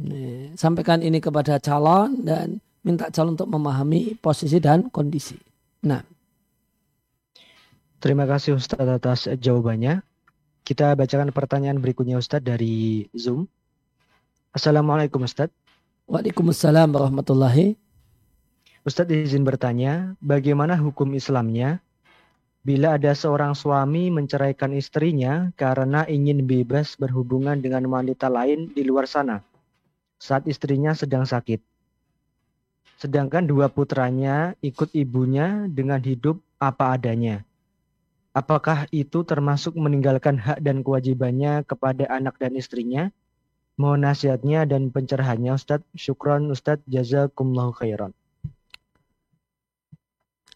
Nih, sampaikan ini kepada calon dan minta calon untuk memahami posisi dan kondisi. Nah. Terima kasih Ustaz atas jawabannya. Kita bacakan pertanyaan berikutnya Ustadz dari Zoom. Assalamualaikum Ustadz. Waalaikumsalam warahmatullahi. Ustadz izin bertanya, bagaimana hukum Islamnya bila ada seorang suami menceraikan istrinya karena ingin bebas berhubungan dengan wanita lain di luar sana saat istrinya sedang sakit. Sedangkan dua putranya ikut ibunya dengan hidup apa adanya. Apakah itu termasuk meninggalkan hak dan kewajibannya kepada anak dan istrinya? Mohon nasihatnya dan pencerahannya Ustadz. Syukron Ustadz. Jazakumullahu khairan.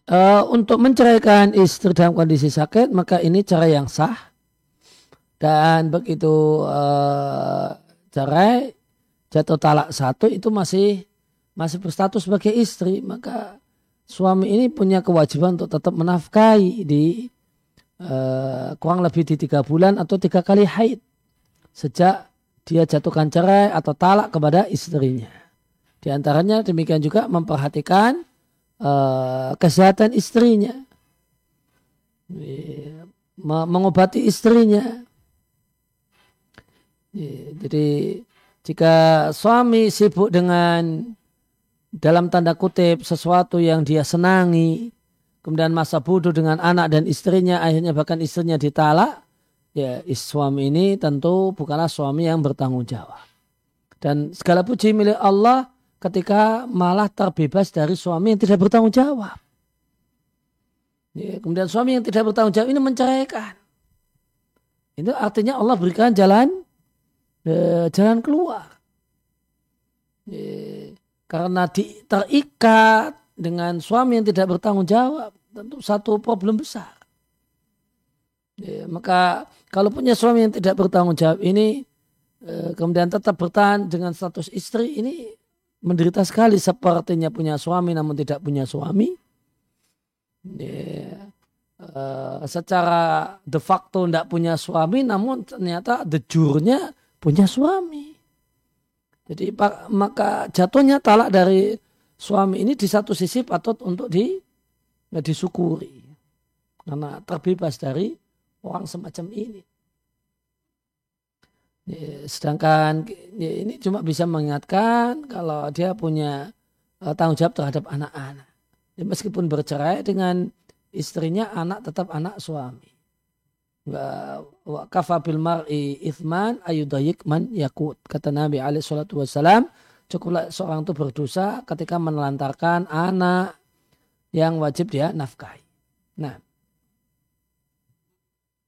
Uh, untuk menceraikan istri dalam kondisi sakit, maka ini cara yang sah. Dan begitu uh, cerai, jatuh talak satu itu masih masih berstatus sebagai istri. Maka suami ini punya kewajiban untuk tetap menafkahi di uh, kurang lebih di tiga bulan atau tiga kali haid sejak dia jatuhkan cerai atau talak kepada istrinya. Di antaranya demikian juga memperhatikan uh, kesehatan istrinya, mengobati istrinya. Jadi jika suami sibuk dengan dalam tanda kutip sesuatu yang dia senangi, kemudian masa bodoh dengan anak dan istrinya, akhirnya bahkan istrinya ditalak, ya suami ini tentu bukanlah suami yang bertanggung jawab. Dan segala puji milik Allah ketika malah terbebas dari suami yang tidak bertanggung jawab. Ya, kemudian suami yang tidak bertanggung jawab ini menceraikan. Itu artinya Allah berikan jalan eh, jalan keluar. Ya, karena di, terikat dengan suami yang tidak bertanggung jawab tentu satu problem besar. Ya, maka kalau punya suami yang tidak bertanggung jawab ini eh, kemudian tetap bertahan dengan status istri ini menderita sekali sepertinya punya suami namun tidak punya suami. Ya, secara de facto tidak punya suami namun ternyata de jurnya punya suami. Jadi maka jatuhnya talak dari suami ini di satu sisi patut untuk di disyukuri karena terbebas dari orang semacam ini. Ya, sedangkan ya, ini cuma bisa mengingatkan kalau dia punya uh, tanggung jawab terhadap anak-anak. Ya, meskipun bercerai dengan istrinya, anak tetap anak suami. Wa kafa bil mar'i ithman ayudayik man yakut. Kata Nabi alaihi salatu wassalam, cukuplah seorang itu berdosa ketika menelantarkan anak yang wajib dia nafkahi. Nah.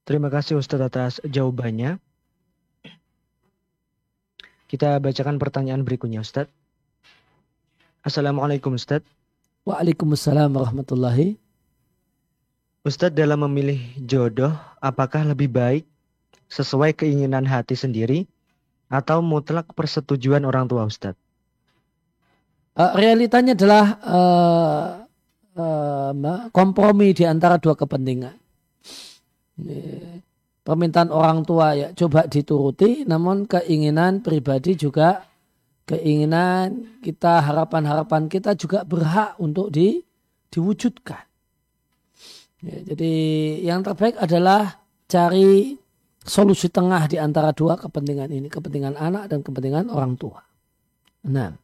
Terima kasih Ustadz atas jawabannya. Kita bacakan pertanyaan berikutnya Ustadz. Assalamualaikum Ustadz. Waalaikumsalam warahmatullahi. Ustadz dalam memilih jodoh, apakah lebih baik sesuai keinginan hati sendiri atau mutlak persetujuan orang tua Ustadz? Uh, realitanya adalah uh, uh, kompromi di antara dua kepentingan. Permintaan orang tua ya coba dituruti, namun keinginan pribadi juga keinginan kita, harapan-harapan kita juga berhak untuk di, diwujudkan. Ya, jadi yang terbaik adalah cari solusi tengah di antara dua kepentingan ini, kepentingan anak dan kepentingan orang tua. Nah.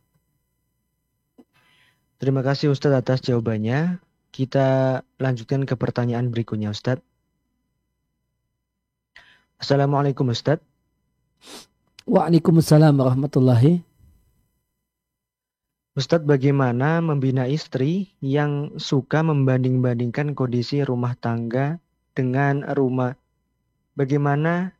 Terima kasih Ustadz atas jawabannya. Kita lanjutkan ke pertanyaan berikutnya Ustadz. Assalamualaikum Ustadz. Waalaikumsalam warahmatullahi. Ustadz bagaimana membina istri yang suka membanding-bandingkan kondisi rumah tangga dengan rumah? Bagaimana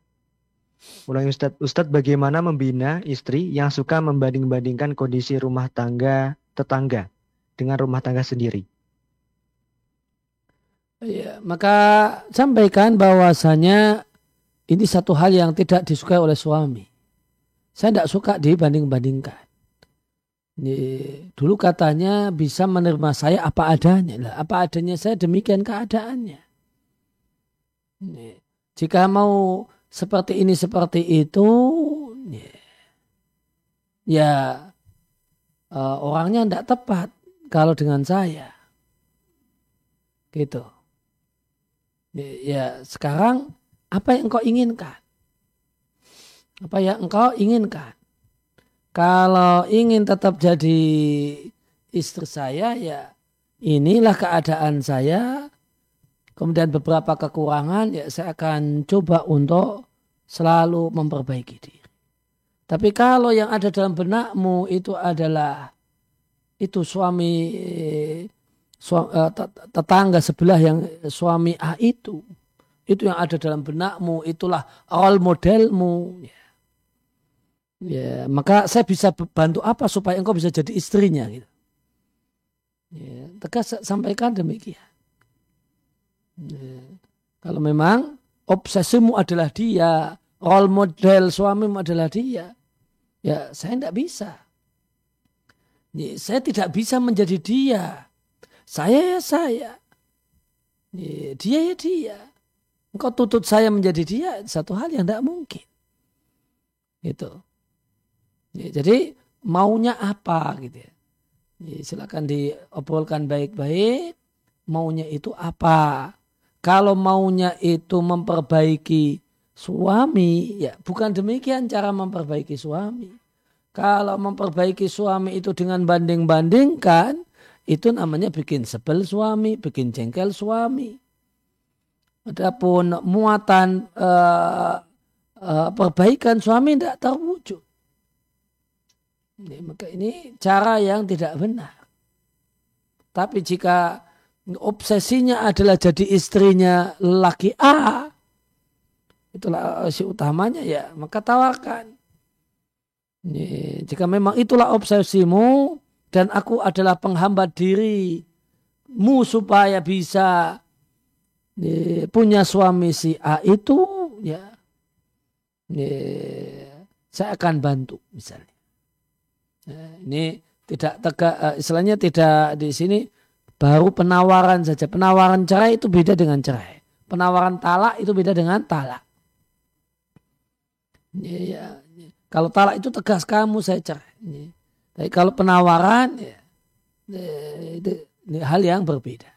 ulangi Ustadz Ustadz bagaimana membina istri yang suka membanding-bandingkan kondisi rumah tangga tetangga dengan rumah tangga sendiri? Ya, maka sampaikan bahwasanya ini satu hal yang tidak disukai oleh suami. Saya tidak suka dibanding-bandingkan. Dulu katanya bisa menerima saya apa adanya. Lah apa adanya saya demikian keadaannya. Jika mau seperti ini seperti itu ya uh, orangnya tidak tepat kalau dengan saya. Gitu. Ya sekarang apa yang engkau inginkan apa yang engkau inginkan kalau ingin tetap jadi istri saya ya inilah keadaan saya. Kemudian beberapa kekurangan ya saya akan coba untuk selalu memperbaiki diri. Tapi kalau yang ada dalam benakmu itu adalah itu suami eh, tetangga sebelah yang suami A itu itu yang ada dalam benakmu itulah role modelmu ya. Ya, maka saya bisa bantu apa supaya engkau bisa jadi istrinya gitu. Ya, tegas sampaikan demikian. Ya, kalau memang obsesimu adalah dia, role model suamimu adalah dia, ya saya tidak bisa. Ya, saya tidak bisa menjadi dia. Saya ya saya. Ya, dia ya dia. Engkau tuntut saya menjadi dia, satu hal yang tidak mungkin. Gitu. Ya, jadi maunya apa gitu ya. ya silakan diobrolkan baik-baik. Maunya itu apa? Kalau maunya itu memperbaiki suami, ya bukan demikian cara memperbaiki suami. Kalau memperbaiki suami itu dengan banding-bandingkan, itu namanya bikin sebel suami, bikin jengkel suami. Adapun muatan uh, uh, perbaikan suami tidak terwujud. Ini, maka ini cara yang tidak benar. Tapi jika obsesinya adalah jadi istrinya laki A, itulah si utamanya ya, maka tawarkan. Ini, jika memang itulah obsesimu dan aku adalah penghambat dirimu supaya bisa punya suami si A itu, ya, ini, saya akan bantu misalnya. Ya, ini tidak tegak, uh, istilahnya tidak di sini baru penawaran saja. Penawaran cerai itu beda dengan cerai. Penawaran talak itu beda dengan talak. Ya, ya, ya. Kalau talak itu tegas kamu saya cerai. Ya. Tapi kalau penawaran ya, ya, itu, ini hal yang berbeda.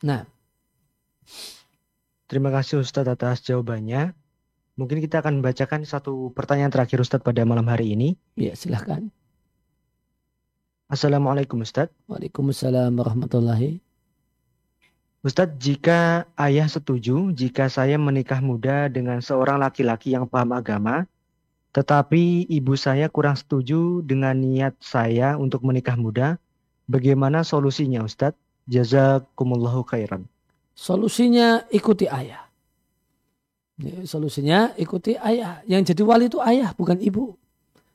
Nah. Terima kasih Ustadz atas jawabannya. Mungkin kita akan membacakan satu pertanyaan terakhir Ustadz pada malam hari ini. Ya, silahkan. Assalamualaikum Ustadz. Waalaikumsalam warahmatullahi. Ustadz, jika ayah setuju jika saya menikah muda dengan seorang laki-laki yang paham agama, tetapi ibu saya kurang setuju dengan niat saya untuk menikah muda, bagaimana solusinya Ustadz? Jazakumullahu khairan. Solusinya ikuti ayah. Ya, solusinya ikuti ayah. Yang jadi wali itu ayah bukan ibu.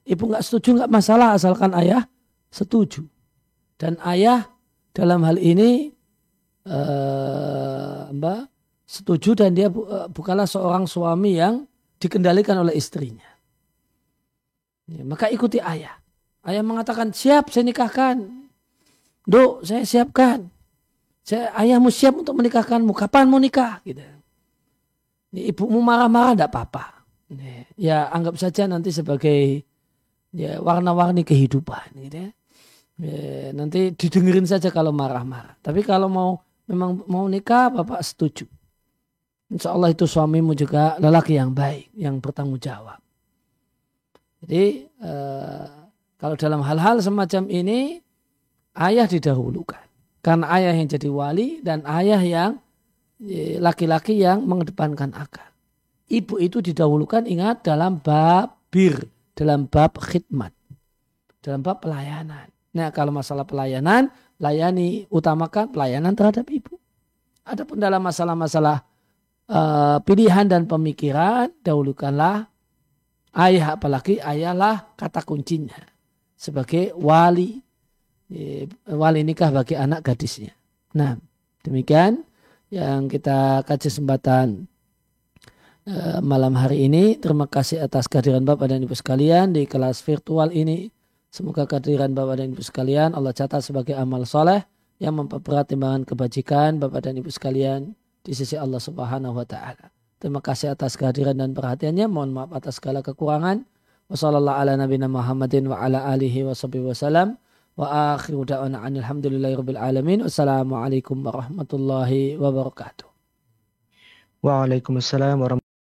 Ibu nggak setuju nggak masalah asalkan ayah setuju. Dan ayah dalam hal ini uh, Mbak setuju dan dia uh, bukanlah seorang suami yang dikendalikan oleh istrinya. Ya, maka ikuti ayah. Ayah mengatakan siap saya nikahkan. Dok saya siapkan. Ayahmu siap untuk menikahkanmu. Kapan mau nikah? Gitu. Ibumu marah-marah tidak apa-apa. Ya anggap saja nanti sebagai ya warna-warni kehidupan. Gitu ya. ya. Nanti didengerin saja kalau marah-marah. Tapi kalau mau memang mau nikah, bapak setuju. Insya Allah itu suamimu juga lelaki yang baik, yang bertanggung jawab. Jadi eh, kalau dalam hal-hal semacam ini ayah didahulukan. Karena ayah yang jadi wali dan ayah yang eh, laki-laki yang mengedepankan akal. Ibu itu didahulukan ingat dalam bab bir, dalam bab khidmat, dalam bab pelayanan. Nah kalau masalah pelayanan, layani utamakan pelayanan terhadap ibu. Adapun dalam masalah-masalah uh, pilihan dan pemikiran, dahulukanlah ayah apalagi ayahlah kata kuncinya sebagai wali wali nikah bagi anak gadisnya. Nah, demikian yang kita kaji kesempatan uh, malam hari ini. Terima kasih atas kehadiran Bapak dan Ibu sekalian di kelas virtual ini. Semoga kehadiran Bapak dan Ibu sekalian Allah catat sebagai amal soleh yang memperberat timbangan kebajikan Bapak dan Ibu sekalian di sisi Allah Subhanahu wa taala. Terima kasih atas kehadiran dan perhatiannya. Mohon maaf atas segala kekurangan. Wassalamualaikum warahmatullahi wabarakatuh. Waalaikumsalam warahmatullahi